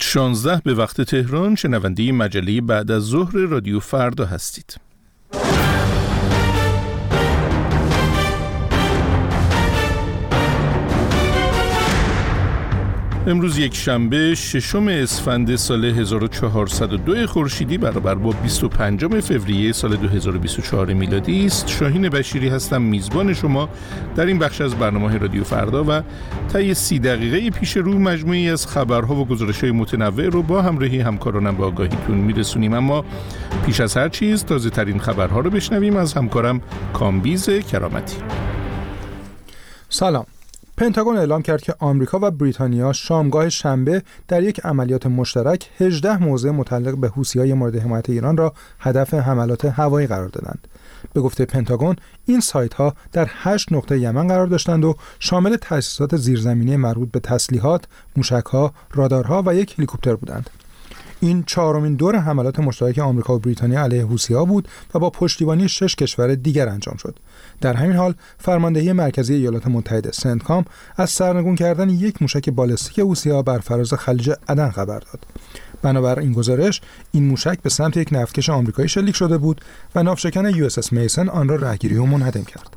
16 به وقت تهران شنونده مجله بعد از ظهر رادیو فردا هستید. امروز یک شنبه ششم اسفند سال 1402 خورشیدی برابر با 25 فوریه سال 2024 میلادی است. شاهین بشیری هستم میزبان شما در این بخش از برنامه رادیو فردا و طی سی دقیقه پیش رو مجموعه‌ای از خبرها و گزارش های متنوع رو با همراهی همکارانم به آگاهیتون میرسونیم. اما پیش از هر چیز تازه ترین خبرها رو بشنویم. از همکارم کامبیز کرامتی. سلام. پنتاگون اعلام کرد که آمریکا و بریتانیا شامگاه شنبه در یک عملیات مشترک 18 موضع متعلق به حوثی‌های مورد حمایت ایران را هدف حملات هوایی قرار دادند. به گفته پنتاگون این سایت ها در 8 نقطه یمن قرار داشتند و شامل تأسیسات زیرزمینی مربوط به تسلیحات، موشکها، رادارها و یک هلیکوپتر بودند. این چهارمین دور حملات مشترک آمریکا و بریتانیا علیه حوثی‌ها بود و با پشتیبانی شش کشور دیگر انجام شد. در همین حال فرماندهی مرکزی ایالات متحده سنتکام از سرنگون کردن یک موشک بالستیک حوثی‌ها بر فراز خلیج عدن خبر داد. بنابر این گزارش این موشک به سمت یک نفتکش آمریکایی شلیک شده بود و ناوشکن یو اس میسن آن را رهگیری و منهدم کرد.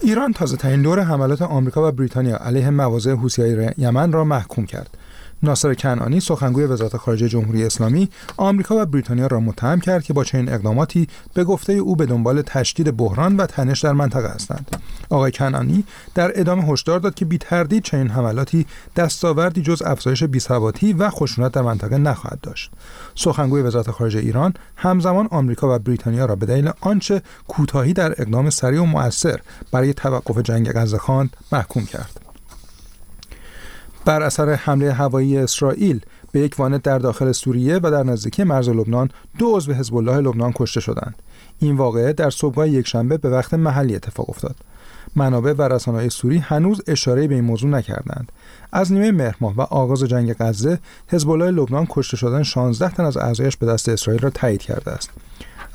ایران تازه ترین دور حملات آمریکا و بریتانیا علیه مواضع حوثی‌های یمن را محکوم کرد. ناصر کنعانی سخنگوی وزارت خارجه جمهوری اسلامی آمریکا و بریتانیا را متهم کرد که با چنین اقداماتی به گفته او به دنبال تشدید بحران و تنش در منطقه هستند. آقای کنعانی در ادامه هشدار داد که بی تردید چنین حملاتی دستاوردی جز افزایش بیثباتی و خشونت در منطقه نخواهد داشت. سخنگوی وزارت خارجه ایران همزمان آمریکا و بریتانیا را به دلیل آنچه کوتاهی در اقدام سریع و مؤثر برای توقف جنگ غزه خواند محکوم کرد. بر اثر حمله هوایی اسرائیل به یک وانت در داخل سوریه و در نزدیکی مرز لبنان دو عضو حزب الله لبنان کشته شدند. این واقعه در صبحگاه یکشنبه به وقت محلی اتفاق افتاد. منابع و رسانه‌های سوری هنوز اشاره به این موضوع نکردند. از نیمه مهر و آغاز جنگ غزه، حزب الله لبنان کشته شدن 16 تن از اعضایش به دست اسرائیل را تایید کرده است.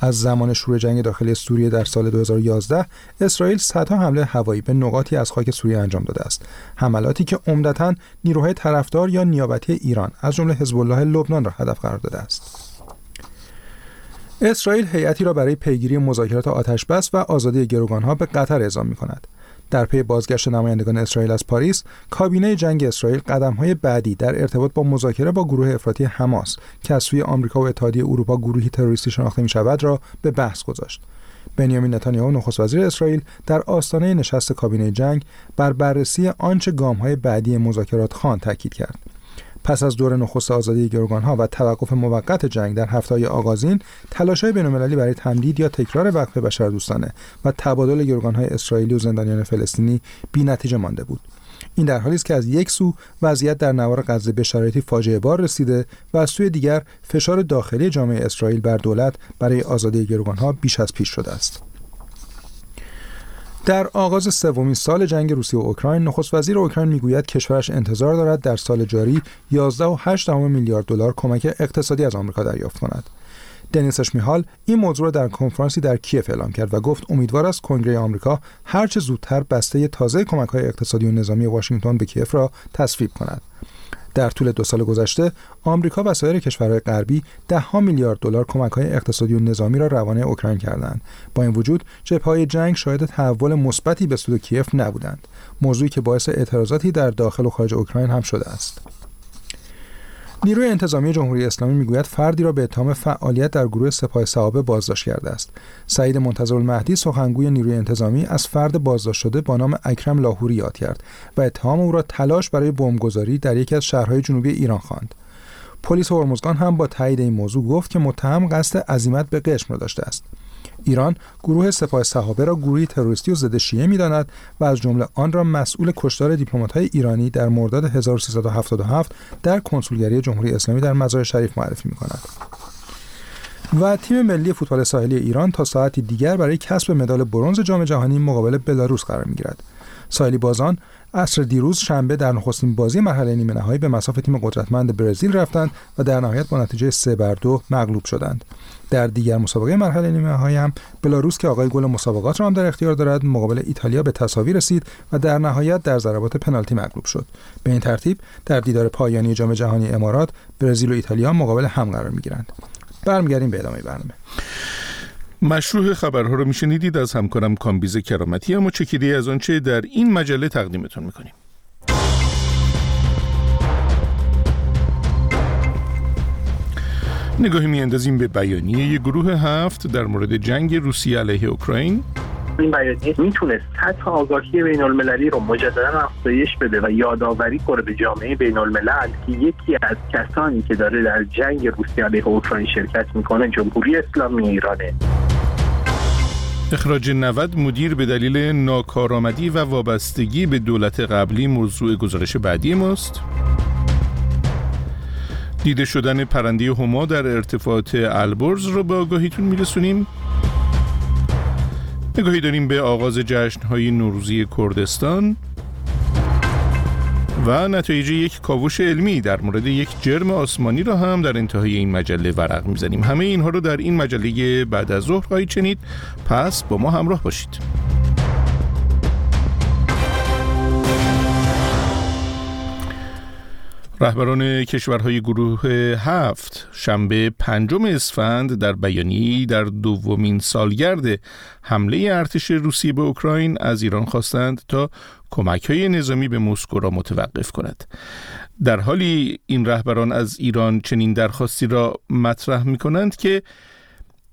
از زمان شروع جنگ داخلی سوریه در سال 2011 اسرائیل صدها حمله هوایی به نقاطی از خاک سوریه انجام داده است حملاتی که عمدتا نیروهای طرفدار یا نیابتی ایران از جمله حزب الله لبنان را هدف قرار داده است اسرائیل هیئتی را برای پیگیری مذاکرات آتشبس و آزادی گروگانها به قطر اعزام می کند. در پی بازگشت نمایندگان اسرائیل از پاریس کابینه جنگ اسرائیل های بعدی در ارتباط با مذاکره با گروه افراطی حماس که از سوی آمریکا و اتحادیه اروپا گروهی تروریستی شناخته می شود را به بحث گذاشت. بنیامین نتانیاهو نخست وزیر اسرائیل در آستانه نشست کابینه جنگ بر بررسی آنچه های بعدی مذاکرات خان تاکید کرد. پس از دور نخست آزادی ها و توقف موقت جنگ در هفته آغازین تلاش‌های بین‌المللی برای تمدید یا تکرار وقف بشردوستانه و تبادل های اسرائیلی و زندانیان فلسطینی بی‌نتیجه مانده بود این در حالی است که از یک سو وضعیت در نوار غزه به شرایطی فاجعه بار رسیده و از سوی دیگر فشار داخلی جامعه اسرائیل بر دولت برای آزادی ها بیش از پیش شده است. در آغاز سومین سال جنگ روسیه و اوکراین نخست وزیر اوکراین می‌گوید کشورش انتظار دارد در سال جاری 11.8 میلیارد دلار کمک اقتصادی از آمریکا دریافت کند. دنیس اشمیهال این موضوع را در کنفرانسی در کیف اعلام کرد و گفت امیدوار است کنگره آمریکا هرچه زودتر بسته تازه کمک های اقتصادی و نظامی واشنگتن به کیف را تصویب کند. در طول دو سال گذشته آمریکا و سایر کشورهای غربی ده میلیارد دلار های اقتصادی و نظامی را روانه اوکراین کردند. با این وجود های جنگ شاهد تحول مثبتی به سود کیف نبودند. موضوعی که باعث اعتراضاتی در داخل و خارج اوکراین هم شده است. نیروی انتظامی جمهوری اسلامی می‌گوید فردی را به اتهام فعالیت در گروه سپاه صحابه بازداشت کرده است. سعید منتظر المهدی سخنگوی نیروی انتظامی از فرد بازداشت شده با نام اکرم لاهوری یاد کرد و اتهام او را تلاش برای بمبگذاری در یکی از شهرهای جنوبی ایران خواند. پلیس هرمزگان هم با تایید این موضوع گفت که متهم قصد عزیمت به قشم را داشته است. ایران گروه سپاه صحابه را گروهی تروریستی و ضد شیعه می‌داند و از جمله آن را مسئول کشتار دیپلمات‌های ایرانی در مرداد 1377 در کنسولگری جمهوری اسلامی در مزار شریف معرفی می‌کند. و تیم ملی فوتبال ساحلی ایران تا ساعتی دیگر برای کسب مدال برنز جام جهانی مقابل بلاروس قرار می‌گیرد. سایلی بازان عصر دیروز شنبه در نخستین بازی مرحله نیمه نهایی به مساف تیم قدرتمند برزیل رفتند و در نهایت با نتیجه 3 بر 2 مغلوب شدند. در دیگر مسابقه مرحله نیمه نهایی هم بلاروس که آقای گل مسابقات را هم در اختیار دارد مقابل ایتالیا به تساوی رسید و در نهایت در ضربات پنالتی مغلوب شد. به این ترتیب در دیدار پایانی جام جهانی امارات برزیل و ایتالیا مقابل هم قرار می‌گیرند. برمیگردیم به ادامه برنامه. مشروع خبرها رو میشنیدید؟ از همکارم کامبیز کرامتی. اما چکیده از آنچه در این مجله تقدیمتون می‌کنیم. نگاهی میاندازیم به بیانیه گروه هفت در مورد جنگ روسیه علیه اوکراین. این بیانیه می‌تونست سطح آگاهی بین المللی رو مجددا افزایش بده و یادآوری کنه به جامعه بین الملل که یکی از کسانی که داره در جنگ روسیه علیه اوکراین شرکت می‌کنه جمهوری اسلامی ایرانه. اخراج 90 مدیر به دلیل ناکارآمدی و وابستگی به دولت قبلی موضوع گزارش بعدی ماست. دیده شدن پرنده هما در ارتفاعات البرز رو به آگاهیتون میرسونیم. نگاهی داریم به آغاز جشنهای نوروزی کردستان و نتایج یک کاوش علمی در مورد یک جرم آسمانی را هم در انتهای این مجله ورق می‌زنیم. همه اینها رو در این مجله بعد از ظهر خواهید شنید. پس با ما همراه باشید. رهبران کشورهای گروه هفت شنبه پنجم اسفند در بیانی در دومین سالگرد حمله ارتش روسیه به اوکراین از ایران خواستند تا کمک های نظامی به مسکو را متوقف کند. در حالی این رهبران از ایران چنین درخواستی را مطرح می کنند که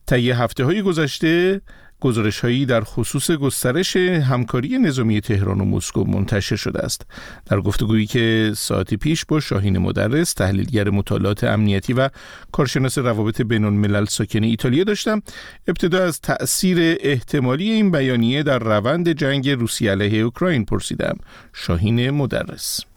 طی هفته های گذشته گزارش هایی در خصوص گسترش همکاری نظامی تهران و مسکو منتشر شده است. در گفتگویی که ساعتی پیش با شاهین مدرس تحلیلگر مطالعات امنیتی و کارشناس روابط بین الملل ساکن ایتالیا داشتم ابتدا از تأثیر احتمالی این بیانیه در روند جنگ روسیه علیه اوکراین پرسیدم. شاهین مدرس.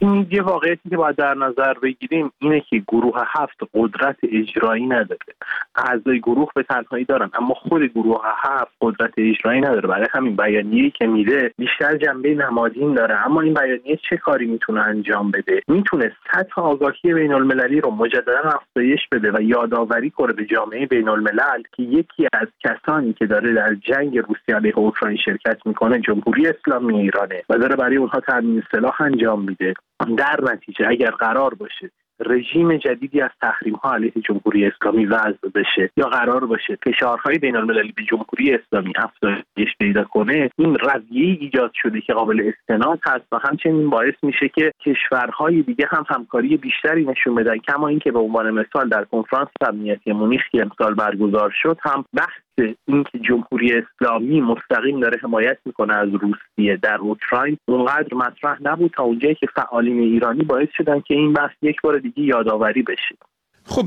این یه واقعیتی که باید در نظر بگیریم اینه که گروه هفت قدرت اجرایی نداره. اعضای گروه به تنهایی دارن اما خود گروه هفت قدرت اجرایی نداره. برای همین بیانیه‌ای که میده بیشتر جنبه نمادین داره. اما این بیانیه چه کاری می‌تونه انجام بده؟ می‌تونه سطح آگاهی بین المللی رو مجددا افزایش بده و یادآوری کنه به جامعه بین الملل که یکی از کسانی که داره در جنگ روسیه علیه اوکراین شرکت می‌کنه جمهوری اسلامی ایرانه و داره برای اونها تامین سلاح انجام میده. در نتیجه اگر قرار باشه رژیم جدیدی از تحریم ها علیه جمهوری اسلامی وضع بشه یا قرار باشه فشارهای بین المللی به جمهوری اسلامی افزایش پیدا کنه این رویه ایجاد شده که قابل استناد هست و همچنین باعث میشه که کشورهای دیگه هم همکاری بیشتری نشون بدن کما اینکه به عنوان مثال در کنفرانس امنیتی مونیخ که امسال برگزار شد هم بحث اینکه جمهوری اسلامی مستقیم داره حمایت می‌کنه از روسیه در اوکراین اونقدر مطرح نبود تا اونجایی که فعالین ایرانی باعث شدن که این بحث یک بار دیگه یادآوری بشه. خب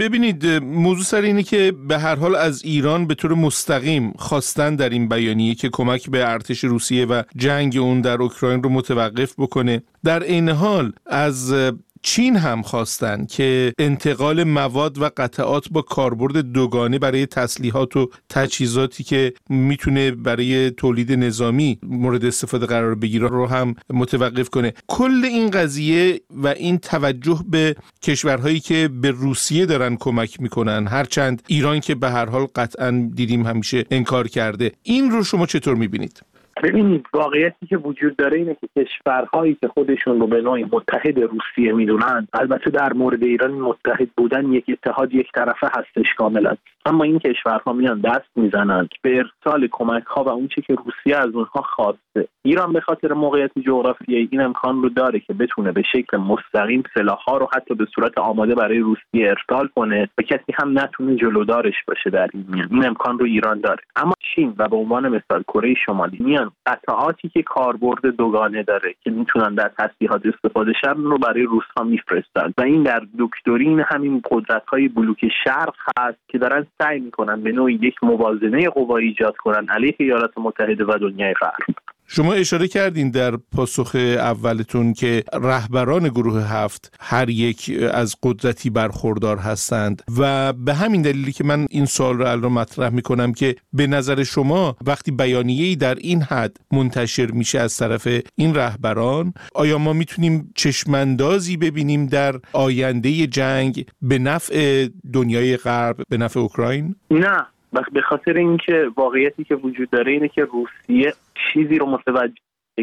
ببینید موضوع سر اینه که به هر حال از ایران به طور مستقیم خواستن در این بیانیه که کمک به ارتش روسیه و جنگ اون در اوکراین رو متوقف بکنه. در این حال از چین هم خواستن که انتقال مواد و قطعات با کاربرد دوگانه برای تسلیحات و تجهیزاتی که می‌تونه برای تولید نظامی مورد استفاده قرار بگیره رو هم متوقف کنه کل این قضیه و این توجه به کشورهایی که به روسیه دارن کمک می‌کنن هرچند ایران که به هر حال قطعا دیدیم همیشه انکار کرده این رو شما چطور می‌بینید؟ ببینید واقعیتی که وجود داره اینه که کشورهایی که خودشون رو به نوعی متحد روسیه می‌دونن البته در مورد ایران متحد بودن یک اتحاد یک طرفه هستش کاملا. اما این کشورها میان دست می‌زنند. به ارسال کمک ها و اونچه که روسیه از اونها خواسته. ایران به خاطر موقعیت جغرافیایی این امکان رو داره که بتونه به شکل مستقیم ها رو حتی به صورت آماده برای روسیه ارسال کنه و کسی هم نتونه جلودارش باشه در این میان. این امکان رو ایران داره. اما چین و به عنوان مثال کره شمالی میان قطعاتی که کاربرد دوگانه داره که می‌تونن در تسلیحات استفاده شن رو برای روسها میفرستن. و این در دکترین همین قدرت های بلوک شرق هست که دارن سعی می‌کنن به نوعی یک موازنه قوا ایجاد کنن علیه ایالات متحده و دنیای غرب. شما اشاره کردین در پاسخ اولتون که رهبران گروه هفت هر یک از قدرتی برخوردار هستند و به همین دلیلی که من این سوال رو الان مطرح می‌کنم که به نظر شما وقتی بیانیه‌ای در این حد منتشر میشه از طرف این رهبران آیا ما می‌تونیم چشماندازی ببینیم در آینده جنگ به نفع دنیای غرب به نفع اوکراین؟ نه. به خاطر اینکه واقعیتی که وجود داره اینه که روسیه چیزی رو متوجه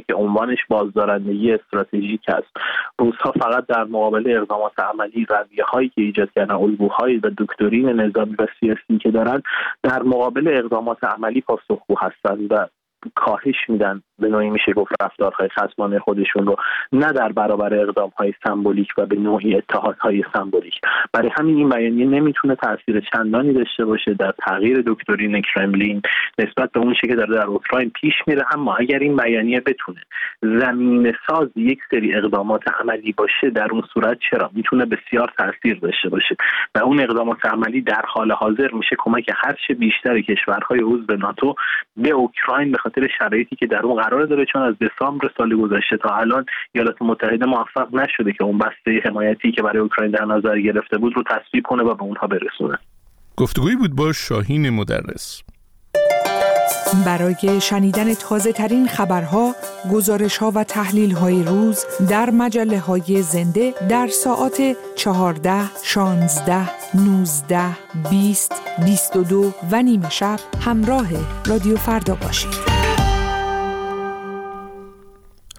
که عنوانش بازدارندگی استراتژیک است. روزها فقط در مقابل اقدامات عملی رویه هایی که ایجاد کردن الگوهایی و دکترین نظامی و سیاسی که دارن در مقابل اقدامات عملی پاسخگو هستند و کاهش میدن به نوعی میشه گفت رفتارهای خصمانه خودشون رو نه در برابر اقدام های سمبولیک و به نوعی اتحادهای سمبولیک. برای همین این بیانیه نمی‌تونه تاثیر چندانی داشته باشه در تغییر دکترین کرملین نسبت به اون که داره در اوکراین پیش میره. اما اگر این بیانیه بتونه زمین ساز یک سری اقدامات عملی باشه در اون صورت چرا؟ می‌تونه بسیار تاثیر داشته باشه و اون اقدامات عملی در حال حاضر میشه کمک هرچه بیشتر کشورهای عضو ناتو به اوکراین به خاطر شرایطی که در اون قرار داره چون از دسامبر سال گذشته تا الان ایالات متحده موفق نشده که اون بسته حمایتی که برای اوکراین در نظر گرفته بود رو تصویب کنه و به اونها برسونه گفتگویی بود با شاهین مدرس برای شنیدن تازه ترین خبرها، گزارش ها و تحلیل های روز در مجله های زنده در ساعت 14, 16, 19, 20, 22 و نیمه شب همراه رادیو فردا باشید.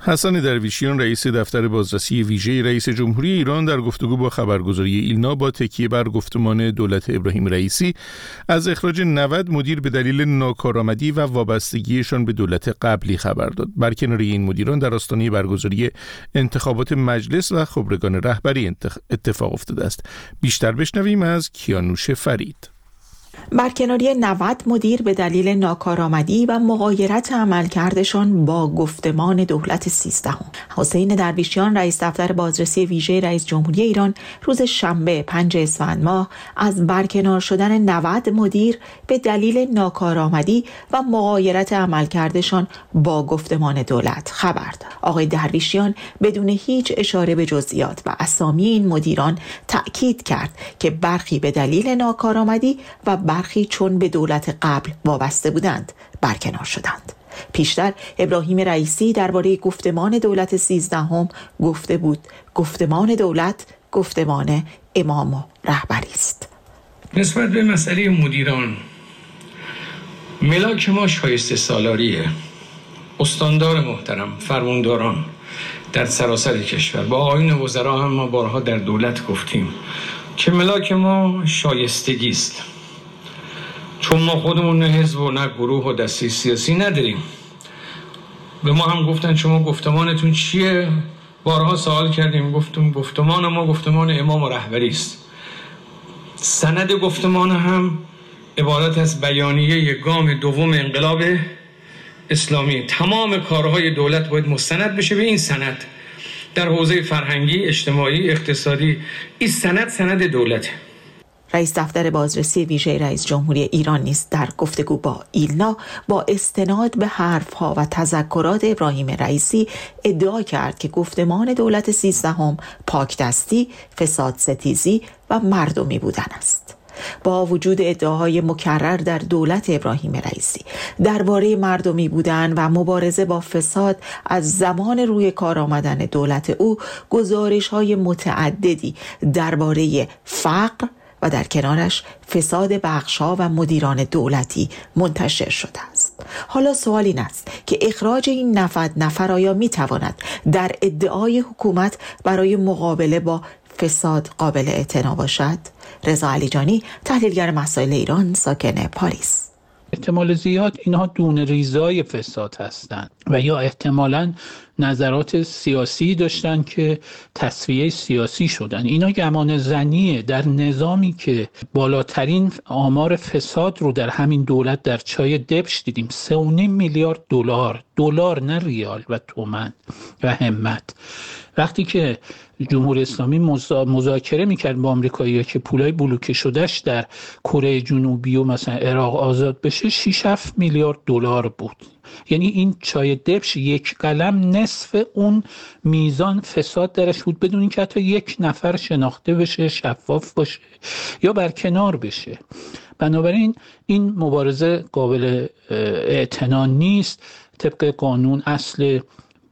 حسن درویشیان رئیس دفتر بازرسی ویژه رئیس جمهوری ایران در گفتگو با خبرگزاری ایلنا با تکیه بر گفتمان دولت ابراهیم رئیسی از اخراج 90 مدیر به دلیل ناکارآمدی و وابستگیشان به دولت قبلی خبر داد. برکناری این مدیران در آستانه برگزاری انتخابات مجلس و خبرگان رهبری اتفاق افتاده است. بیشتر بشنویم از کیانوش فرید. برکناری 90 مدیر به دلیل ناکارآمدی و مقایرت عملکردشان با گفتمان دولت سیزدهم. حسین درویشیان رئیس دفتر بازرسی ویژه رئیس جمهوری ایران روز شنبه 5 اسفند ماه از برکنار شدن 90 مدیر به دلیل ناکارآمدی و مقایرت عملکردشان با گفتمان دولت خبر داد. آقای درویشیان بدون هیچ اشاره به جزئیات و اسامی این مدیران تأکید کرد که برخی به دلیل ناکارآمدی و برخی چون به دولت قبل وابسته بودند برکنار شدند. پیشتر ابراهیم رئیسی درباره گفتمان دولت سیزدهم گفته بود گفتمان دولت گفتمان امام و رهبری است. نسبت به مسئله مدیران ملاک ما شایسته سالاریه. استاندار محترم فرمانداران در سراسر کشور. با آین وزرا هم ما بارها در دولت گفتیم که ملاک ما شایستگی است. چون ما خودمون نه حزب و نه گروه و دستی سیاسی نداریم. به ما هم گفتن شما گفتمانتون چیه؟ بارها سوال کردیم گفتم گفتمان ما گفتمان امام و رهبری است. سند گفتمان هم عبارت از بیانیه گام دوم انقلاب اسلامی. تمام کارهای دولت باید مستند بشه به این سند. در حوزه فرهنگی اجتماعی اقتصادی این سند سند دولته. رئیس دفتر بازرسی ویژه رئیس جمهوری ایران نیز در گفتگو با ایلنا با استناد به حرفها و تذکرات ابراهیم رئیسی ادعا کرد که گفتمان دولت سیزدهم پاکدستی، فساد ستیزی و مردمی بودن است. با وجود ادعاهای مکرر در دولت ابراهیم رئیسی درباره مردمی بودن و مبارزه با فساد از زمان روی کار آمدن دولت او گزارش های متعددی درباره فقر و در کنارش فساد بخشها و مدیران دولتی منتشر شده است. حالا سوال این است که اخراج این نفد نفر آیا می تواند در ادعای حکومت برای مقابله با فساد قابل اعتنا باشد؟ رضا علیجانی تحلیلگر مسائل ایران ساکن پاریس. احتمال زیاد اینها دون ریزای فساد هستند و یا احتمالا نظرات سیاسی داشتن که تصفیه سیاسی شدن. اینا گمان زنیه. در نظامی که بالاترین آمار فساد رو در همین دولت در چای دبش دیدیم. سه میلیارد دلار. دلار نه ریال و تومن و همت. وقتی که جمهوری اسلامی مذاکره می‌کرد با آمریکایی که پولای بلوکه شدهش در کره جنوبی و مثلا عراق آزاد بشه 6 7 میلیارد دلار بود. یعنی این چای دبش یک قلم نصف اون میزان فساد درش بود بدون اینکه حتی یک نفر شناخته بشه شفاف باشه یا برکنار بشه. بنابراین این مبارزه قابل اعتنا نیست. طبق قانون اصل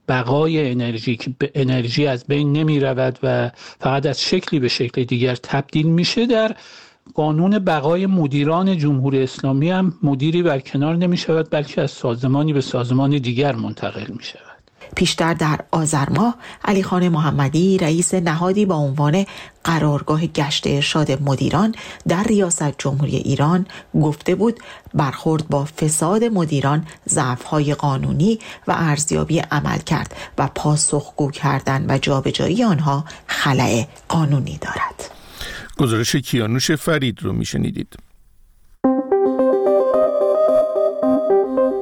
بقای انرژی که انرژی از بین نمی رود و فقط از شکلی به شکل دیگر تبدیل میشه در قانون بقای مدیران جمهوری اسلامی هم مدیری برکنار نمی شود بلکه از سازمانی به سازمان دیگر منتقل می شود پیشتر در آذر ماه علی خان محمدی رئیس نهادی با عنوان قرارگاه گشت ارشاد مدیران در ریاست جمهوری ایران گفته بود برخورد با فساد مدیران ضعف‌های قانونی و ارزیابی عمل کرد و پاسخگو کردن و جابجایی آنها خلع قانونی دارد. گزارش کیانوش فرید رو میشنیدید.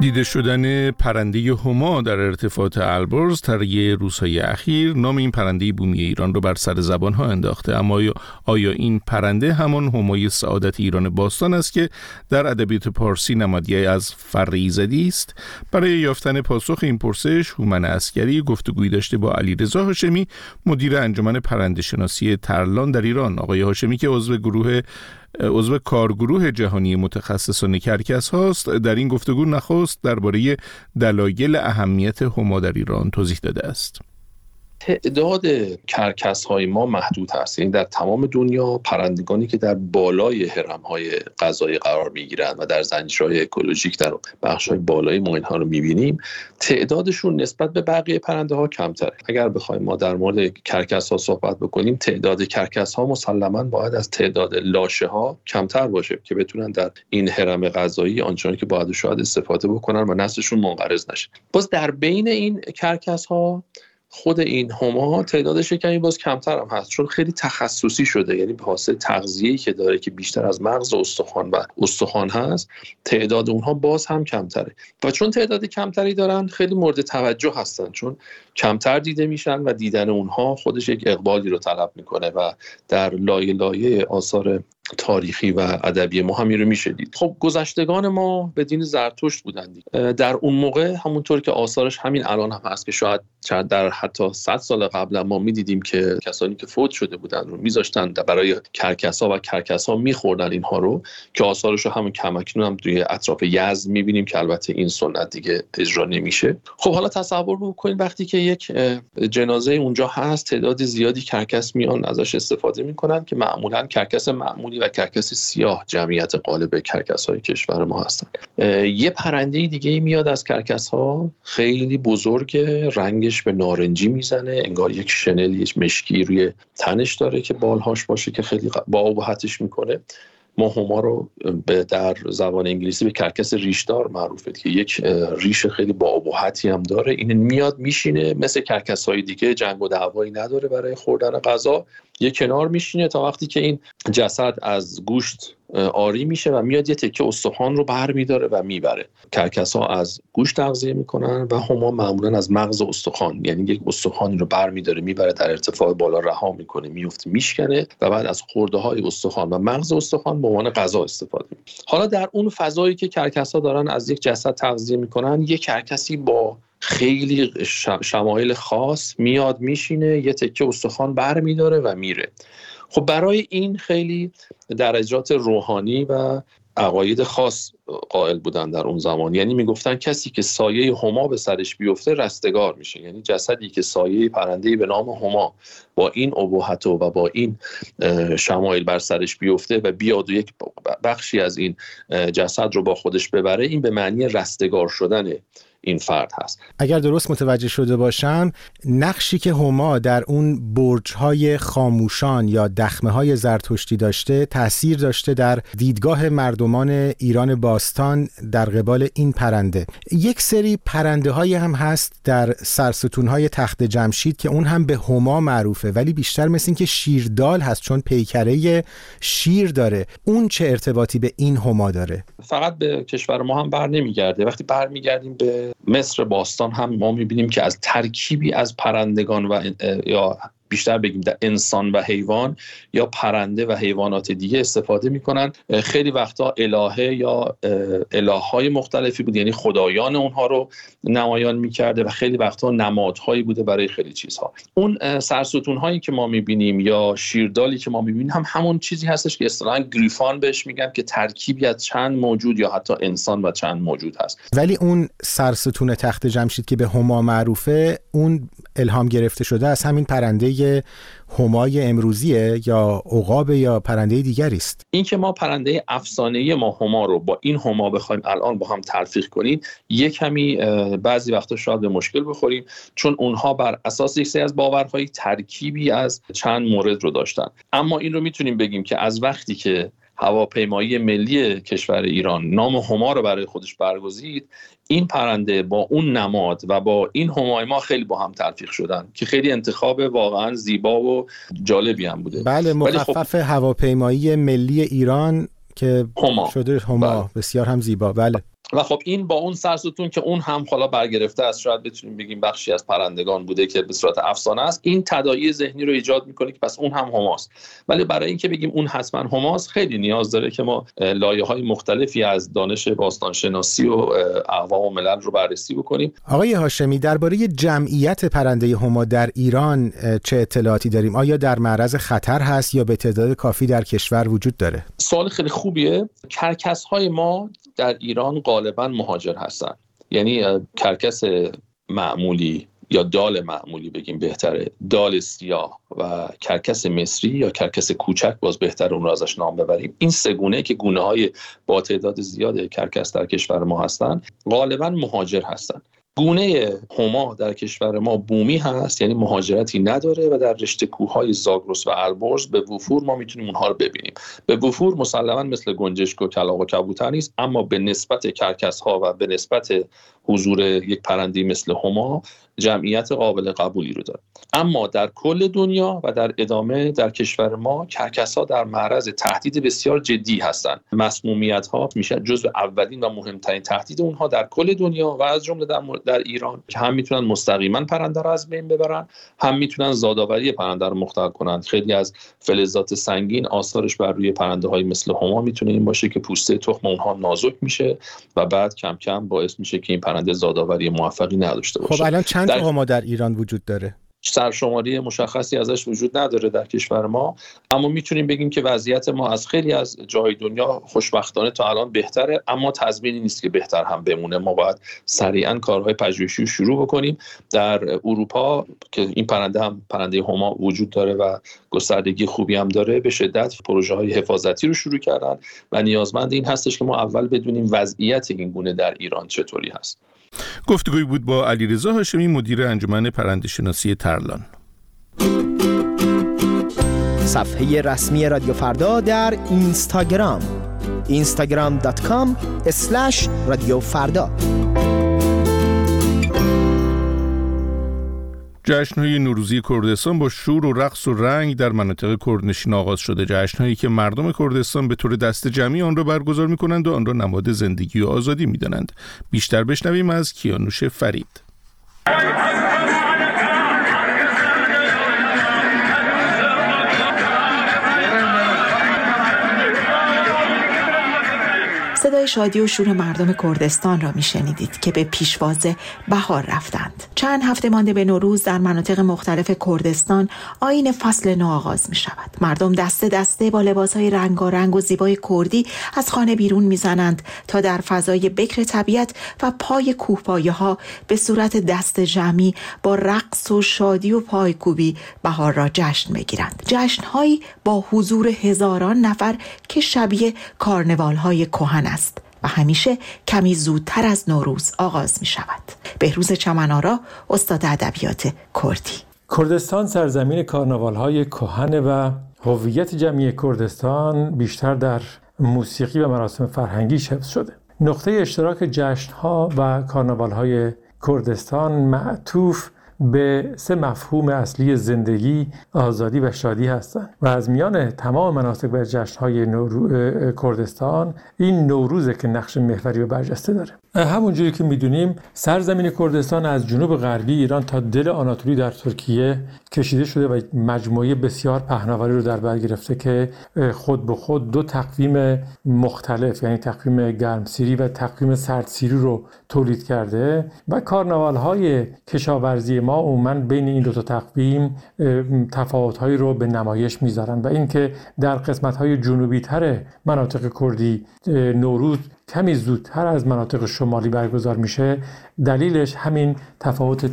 دیده شدن پرنده هما در ارتفاعات البرز طی روزهای اخیر نام این پرنده بومی ایران رو بر سر زبان ها انداخته. اما آیا این پرنده همان همای سعادت ایران باستان است که در ادبیات پارسی نمادی از فریزدی است؟ برای یافتن پاسخ این پرسش هومن اسکری گفتگویی داشته با علیرضا هاشمی مدیر انجمن پرنده شناسی ترلان در ایران. آقای هاشمی که عضو گروه عضو کارگروه جهانی متخصصان کرکس هاست در این گفتگو نخست درباره دلایل اهمیت هما در ایران توضیح داده است. تعداد کرکس های ما محدود هست یعنی در تمام دنیا پرندگانی که در بالای هرم های غذایی قرار می گیرند و در های اکولوژیک در بخش های بالای ما اینها رو می بینیم تعدادشون نسبت به بقیه پرنده ها کمتره. اگر بخوایم ما در مورد کرکس ها صحبت بکنیم تعداد کرکس ها مسلما باید از تعداد لاشه ها کمتر باشه که بتونن در این هرم غذایی آنچنانی که باید شاید استفاده بکنن و نسلشون منقرض نشه. باز در بین این کرکس ها خود این هما تعدادش کمی باز کمتر هم هست چون خیلی تخصصی شده یعنی به حاصل تغذیه‌ای که داره که بیشتر از مغز استخوان و استخوان هست تعداد اونها باز هم کمتره. و چون تعداد کمتری دارن خیلی مورد توجه هستن چون کمتر دیده میشن و دیدن اونها خودش یک اقبالی رو طلب می‌کنه و در لایه لایه آثار تاریخی و ادبی ما همین رو میشه دید. خب گذشتگان ما به دین زرتشت بودند در اون موقع همونطور که آثارش همین الان هم هست که شاید در حتی 100 سال قبل ما می‌دیدیم که کسانی که فوت شده بودن رو میذاشتن برای کرکسا و کرکسا میخوردن اینها رو که آثارش رو هم اکنون هم توی اطراف یزد می‌بینیم که البته این سنت دیگه اجرا نمیشه. خب حالا تصور بکنید وقتی که یک جنازه اونجا هست تعداد زیادی کرکس میان ازش استفاده می‌کنن که معمولا کرکس معمولی و کرکس سیاه جمعیت غالب کرکس های کشور ما هستن یه پرنده دیگه میاد از کرکس ها خیلی بزرگ رنگش به نارنجی می‌زنه. انگار یک شنل یک مشکی روی تنش داره که بالهاش باشه که خیلی با می‌کنه. ما هما رو در زبان انگلیسی به کرکس ریشدار معروفه که یک ریش خیلی با ابهتی هم داره. این میاد میشینه مثل کرکس های دیگه جنگ و دعوایی نداره برای خوردن غذا. یه کنار میشینه تا وقتی که این جسد از گوشت آری میشه و میاد یه تکه استخوان رو بر میداره و می‌بره. کرکس ها از گوشت تغذیه می‌کنن و هما معمولا از مغز استخوان یعنی یک استخوانی رو بر میداره می‌بره در ارتفاع بالا رها می‌کنه میفته میشکنه و بعد از خورده های استخوان و مغز استخوان به عنوان غذا استفاده می‌کنه. حالا در اون فضایی که کرکس ها دارن از یک جسد تغذیه می‌کنن یه کرکسی با خیلی شمایل خاص میاد میشینه یه تکه استخوان بر میداره و میره. خب برای این خیلی درجات روحانی و عقاید خاص قائل بودن در اون زمان. یعنی می‌گفتن کسی که سایه هما به سرش بیفته رستگار میشه. یعنی جسدی که سایه پرنده به نام هما با این ابهت و با این شمایل بر سرش بیفته و بیاد و یک بخشی از این جسد رو با خودش ببره این به معنی رستگار شدنه این فرد هست. اگر درست متوجه شده باشم نقشی که هما در اون برج‌های خاموشان یا دخمه های زرتشتی داشته تاثیر داشته در دیدگاه مردمان ایران باستان در قبال این پرنده. یک سری پرنده های هم هست در سرستون های تخت جمشید که اون هم به هما معروفه ولی بیشتر مثل این که شیردال هست چون پیکره شیر داره. اون چه ارتباطی به این هما داره؟ فقط به کشور ما هم بر نمیگرده. وقتی برمیگردیم به مصر باستان هم ما می‌بینیم که از ترکیبی از پرندگان و یا بیشتر بگیم در انسان و حیوان یا پرنده و حیوانات دیگه استفاده می‌کنن. خیلی وقتا الهه یا اله های مختلفی بود یعنی خدایان اونها رو نمایان می‌کرده و خیلی وقتا نمادهایی بوده برای خیلی چیزها. اون سرستون هایی که ما می‌بینیم یا شیردالی که ما می‌بینیم هم همون چیزی هستش که اصطلاحا گریفان بهش میگن که ترکیبی از چند موجود یا حتی انسان و چند موجود هست. ولی اون سرستون تخت جمشید که به هما معروفه اون الهام گرفته شده از همین پرنده همای امروزیه یا عقاب یا پرنده دیگری است؟ این که ما پرنده افسانه ما هما رو با این هما بخوایم الان با هم تلفیق کنیم یک کمی بعضی وقتا شاید به مشکل بخوریم چون اونها بر اساس یک سری از باورهای ترکیبی از چند مورد رو داشتن. اما این رو می‌تونیم بگیم که از وقتی که هواپیمایی ملی کشور ایران. نام هما رو برای خودش برگزید. این پرنده با اون نماد و با این همای ما خیلی با هم تلفیق شدن که خیلی انتخاب واقعا زیبا و جالبی هم بوده. بله مخفف خب... هواپیمایی ملی ایران که هما. شده هما. بله. بسیار هم زیبا. بله. و خب این با اون سرستون که اون هم حالا برگرفته است شاید بتونیم بگیم بخشی از پرندگان بوده که به صورت افسانه است. این تداعی ذهنی رو ایجاد می‌کنه که پس اون هم هماست. ولی برای اینکه بگیم اون حتما هماست خیلی نیاز داره که ما لایه های مختلفی از دانش باستانشناسی و اقوام و ملل رو بررسی بکنیم. آقای هاشمی درباره جمعیت پرنده هما در ایران چه اطلاعاتی داریم؟ آیا در معرض خطر هست یا به تعداد کافی در کشور وجود داره؟ سوال خیلی خوبیه. کرکس های ما در ایران غالبا مهاجر هستن. یعنی کرکس معمولی یا دال معمولی بگیم بهتره. دال سیاه و کرکس مصری یا کرکس کوچک باز بهتر اون رو ازش نام ببریم. این سه گونه که گونه های با تعداد زیاد کرکس در کشور ما هستن غالبا مهاجر هستن. گونه هما در کشور ما بومی هست یعنی مهاجرتی نداره و در رشته کوههای زاگرس و البرز به وفور ما می‌تونیم اونها رو ببینیم. به وفور مسلما مثل گنجشک و کلاغ و کبوتر نیست اما به نسبت کرکس ها و به نسبت حضور یک پرنده مثل هما جمعیت قابل قبولی رو داره. اما در کل دنیا و در ادامه در کشور ما کرکس ها در معرض تهدید بسیار جدی هستند مسمومیت ها میشه جزو اولین و مهمترین تهدید اونها در کل دنیا و از جمله در, در ایران. که هم می‌تونن مستقیما پرنده رو از بین ببرن هم می‌تونن زادآوری پرنده رو مختل کنند خیلی از فلزات سنگین آثارش بر روی پرنده های مثل هما می‌تونه این باشه که پوسته تخم اونها نازک میشه و بعد کم کم باعث میشه که این پرنده زادآوری موفقی نداشته باشه. خب الان چند در... هما در ایران وجود داره. سرشماری مشخصی ازش وجود نداره در کشور ما. اما می‌تونیم بگیم که وضعیت ما از خیلی از جای دنیا خوشبختانه تا الان بهتره اما تضمینی نیست که بهتر هم بمونه. ما باید سریعا کارهای پژوهشی رو شروع بکنیم. در اروپا که این پرنده هم پرنده هما وجود داره و گستردگی خوبی هم داره به شدت پروژه های حفاظتی رو شروع کردن و نیازمند این هستش که ما اول بدونیم وضعیت این گونه در ایران چطوری هست. گفتگوی بود با علیرضا هاشمی مدیر انجمن پرنده شناسی ترلان. صفحه رسمی رادیو فردا در اینستاگرام instagram.com جشنهای نوروزی کردستان با شور و رقص و رنگ در مناطق کردنشین آغاز شده جشنهایی که مردم کردستان به طور دست جمعی آن را برگزار می کنند و آن را نماد زندگی و آزادی می دانند. بیشتر بشنویم از کیانوش فرید شادی و شور مردم کردستان را میشنیدید که به پیشواز بهار رفتند. چند هفته مانده به نوروز در مناطق مختلف کردستان آین فصل نو آغاز می شود مردم دسته دسته با لباس های رنگارنگ و زیبای کردی از خانه بیرون می‌زنند تا در فضای بکر طبیعت و پای کوهپایه ها به صورت دست جمعی با رقص و شادی و پایکوبی بهار را جشن می‌گیرند. جشنهایی با حضور هزاران نفر که شبیه کارنوال های کهن است. و همیشه کمی زودتر از نوروز آغاز می شود بهروز چمنارا استاد ادبیات کردی. کردستان سرزمین کارناوال های کهن و هویت جمعی کردستان بیشتر در موسیقی و مراسم فرهنگی حفظ شده. نقطه اشتراک جشن ها و کارناوال های کردستان معطوف به سه مفهوم اصلی زندگی، آزادی و شادی هستند و از میان تمام مناسک و جشنهای نورو... کردستان این نوروزه که نقش محوری و برجسته داره. همونجوری که می‌دونیم سرزمین کردستان از جنوب غربی ایران تا دل آناتولی در ترکیه کشیده شده و مجموعه بسیار پهناوری رو در بر گرفته که خود به خود دو تقویم مختلف یعنی تقویم گرمسیری و تقویم سردسیری رو تولید کرده و کارناوال های کشاورزی ما عموما بین این دو تا تقویم تفاوت هایی رو به نمایش می‌ذارن و اینکه در قسمت های جنوبی تر مناطق کردی نوروز کمی زودتر از مناطق شمالی برگزار میشه. دلیلش همین تفاوت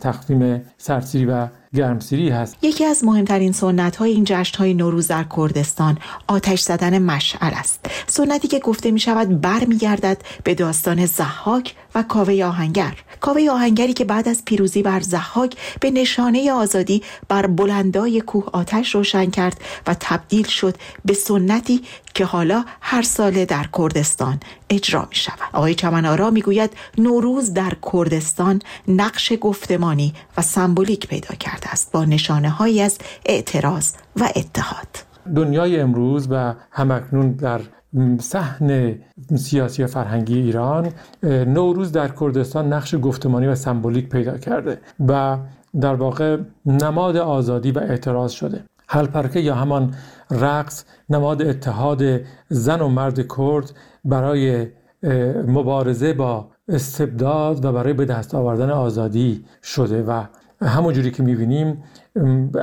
تقویم سرسیری و گرمسیری هست. یکی از مهمترین سنت های این جشن های نوروز در کردستان آتش زدن مشعل است. سنتی که گفته می شود برمیگردد به داستان زحاک و کاوه آهنگر. کاوه آهنگری که بعد از پیروزی بر زحاک به نشانه آزادی بر بلندای کوه آتش روشن کرد و تبدیل شد به سنتی که حالا هر ساله در کردستان اجرا می شود. آقای چمنارا می گوید نوروز در کردستان نقش گفتمانی و سمبولیک پیدا کرده است با نشانه هایی از اعتراض و اتحاد. دنیای امروز و همکنون در صحن سیاسی و فرهنگی ایران نوروز در کردستان نقش گفتمانی و سمبولیک پیدا کرده و در واقع نماد آزادی و اعتراض شده. هلپرکه یا همان رقص نماد اتحاد زن و مرد کرد برای مبارزه با استبداد و برای به دست آوردن آزادی شده و همونجوری که می‌بینیم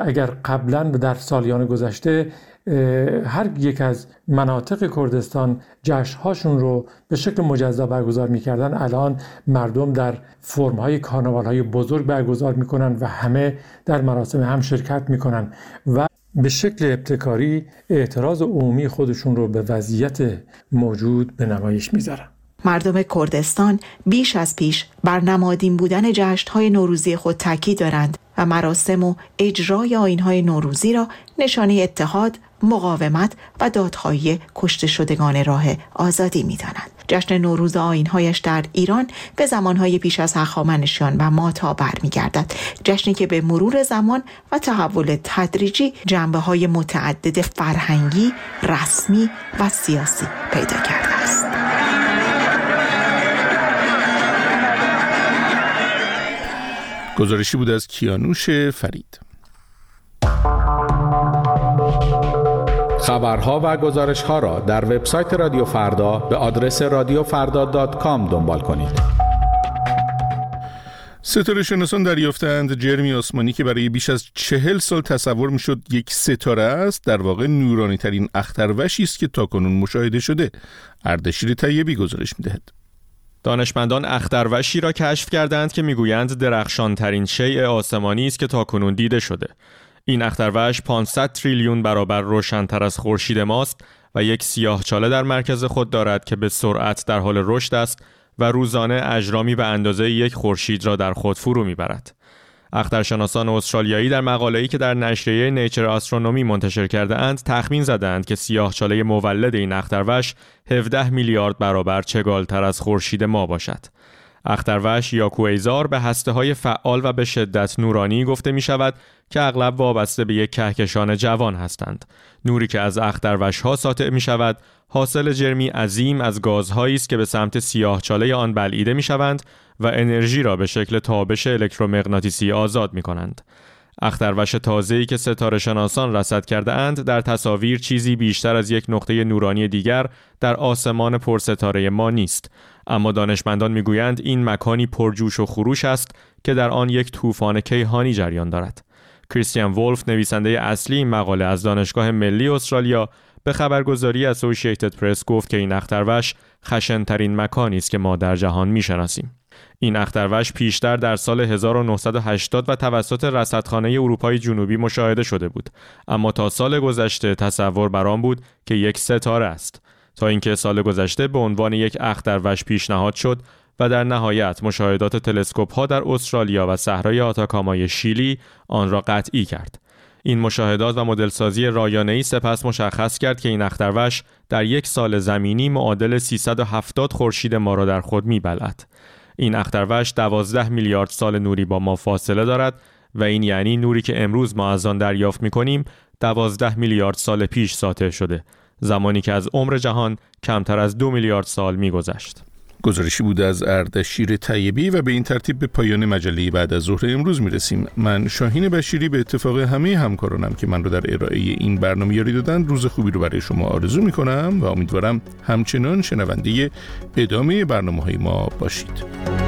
اگر قبلا در سالیان گذشته هر یک از مناطق کردستان جشنهاشون رو به شکل مجزا برگزار می‌کردن. الان مردم در فرمهای کارناوال های بزرگ برگزار می‌کنن و همه در مراسم هم شرکت می‌کنن و به شکل ابتکاری اعتراض عمومی خودشون رو به وضعیت موجود به نمایش می‌ذارن. مردم کردستان بیش از پیش بر نمادین بودن جشنهای نوروزی خود تاکید دارند و مراسم و اجرای آینهای نوروزی را نشانه اتحاد، مقاومت و دادخواهی کشته شدگان راه آزادی می دانند. جشن نوروز آینهایش در ایران به زمانهای پیش از هخامنشیان و ماتا برمیگردد جشنی که به مرور زمان و تحول تدریجی جنبه های متعدد فرهنگی، رسمی و سیاسی پیدا کرده است. گزارشی بود از کیانوش فرید خبرها و گزارش ها را در وبسایت رادیو فردا به آدرس رادیوفردا.com دنبال کنید. ستاره شناسان دریافتند. جرمی آسمانی که برای بیش از چهل سال تصور می‌شد یک ستاره است در واقع نورانی ترین اختروشی است که تاکنون مشاهده شده. اردشیر طیبی گزارش می‌دهد. دانشمندان اختروشی را کشف کردند که می‌گویند درخشان ترین شیء آسمانی است که تاکنون دیده شده. این اختروش 500 تریلیون برابر روشنتر از خورشید ماست و یک سیاه چاله در مرکز خود دارد که به سرعت در حال رشد است و روزانه اجرامی به اندازه یک خورشید را در خود فرو می‌برد. اخترشناسان استرالیایی در مقاله‌ای که در نشریه نیچر آسترونومی منتشر کرده اند تخمین زدند که سیاه چاله مولد این اختروش 17 میلیارد برابر چگالتر از خورشید ما باشد. اختروش یا کویزار به هسته های فعال و به شدت نورانی گفته می شود که اغلب وابسته به یک کهکشان جوان هستند. نوری که از اختروش ها ساطع می شود حاصل جرمی عظیم از گازهایی است که به سمت سیاه چاله آن بلعیده می شوند و انرژی را به شکل تابش الکترومغناطیسی آزاد می کنند. اختروش تازه‌ای که ستاره شناسان رصد کرده اند در تصاویر چیزی بیشتر از یک نقطه نورانی دیگر در آسمان پرستاره ما نیست. اما دانشمندان می‌گویند این مکانی پرجوش و خروش است که در آن یک طوفان کیهانی جریان دارد. کریستیان ولف نویسنده اصلی این مقاله از دانشگاه ملی استرالیا به خبرگزاری اسوسییتد پرس گفت که این اختروش خشنترین مکانی است که ما در جهان می‌شناسیم. این اختروش پیشتر در سال 1980 و توسط رصدخانه اروپای جنوبی مشاهده شده بود اما تا سال گذشته تصور بر آن بود که یک ستاره است تا اینکه سال گذشته به عنوان یک اختروش پیشنهاد شد و در نهایت مشاهدات تلسکوپ ها در استرالیا و صحرای آتاکامای شیلی آن را قطعی کرد. این مشاهدات و مدلسازی رایانه‌ای سپس مشخص کرد که این اختروش در یک سال زمینی معادل 370 خورشید ما را در خود میبلد. این اختروش 12 میلیارد سال نوری با ما فاصله دارد و این یعنی نوری که امروز ما از آن دریافت می‌کنیم 12 میلیارد سال پیش ساطع شده زمانی که از عمر جهان کمتر از دو میلیارد سال میگذشت. گزارشی بوده از اردشیر طیبی و به این ترتیب به پایان مجله بعد از ظهر امروز می‌رسیم. من شاهین بشیری به اتفاق همه همکارانم که من رو در ارائه این برنامه یاری دادن روز خوبی رو برای شما آرزو می‌کنم و امیدوارم همچنان شنونده ادامه برنامه های ما باشید.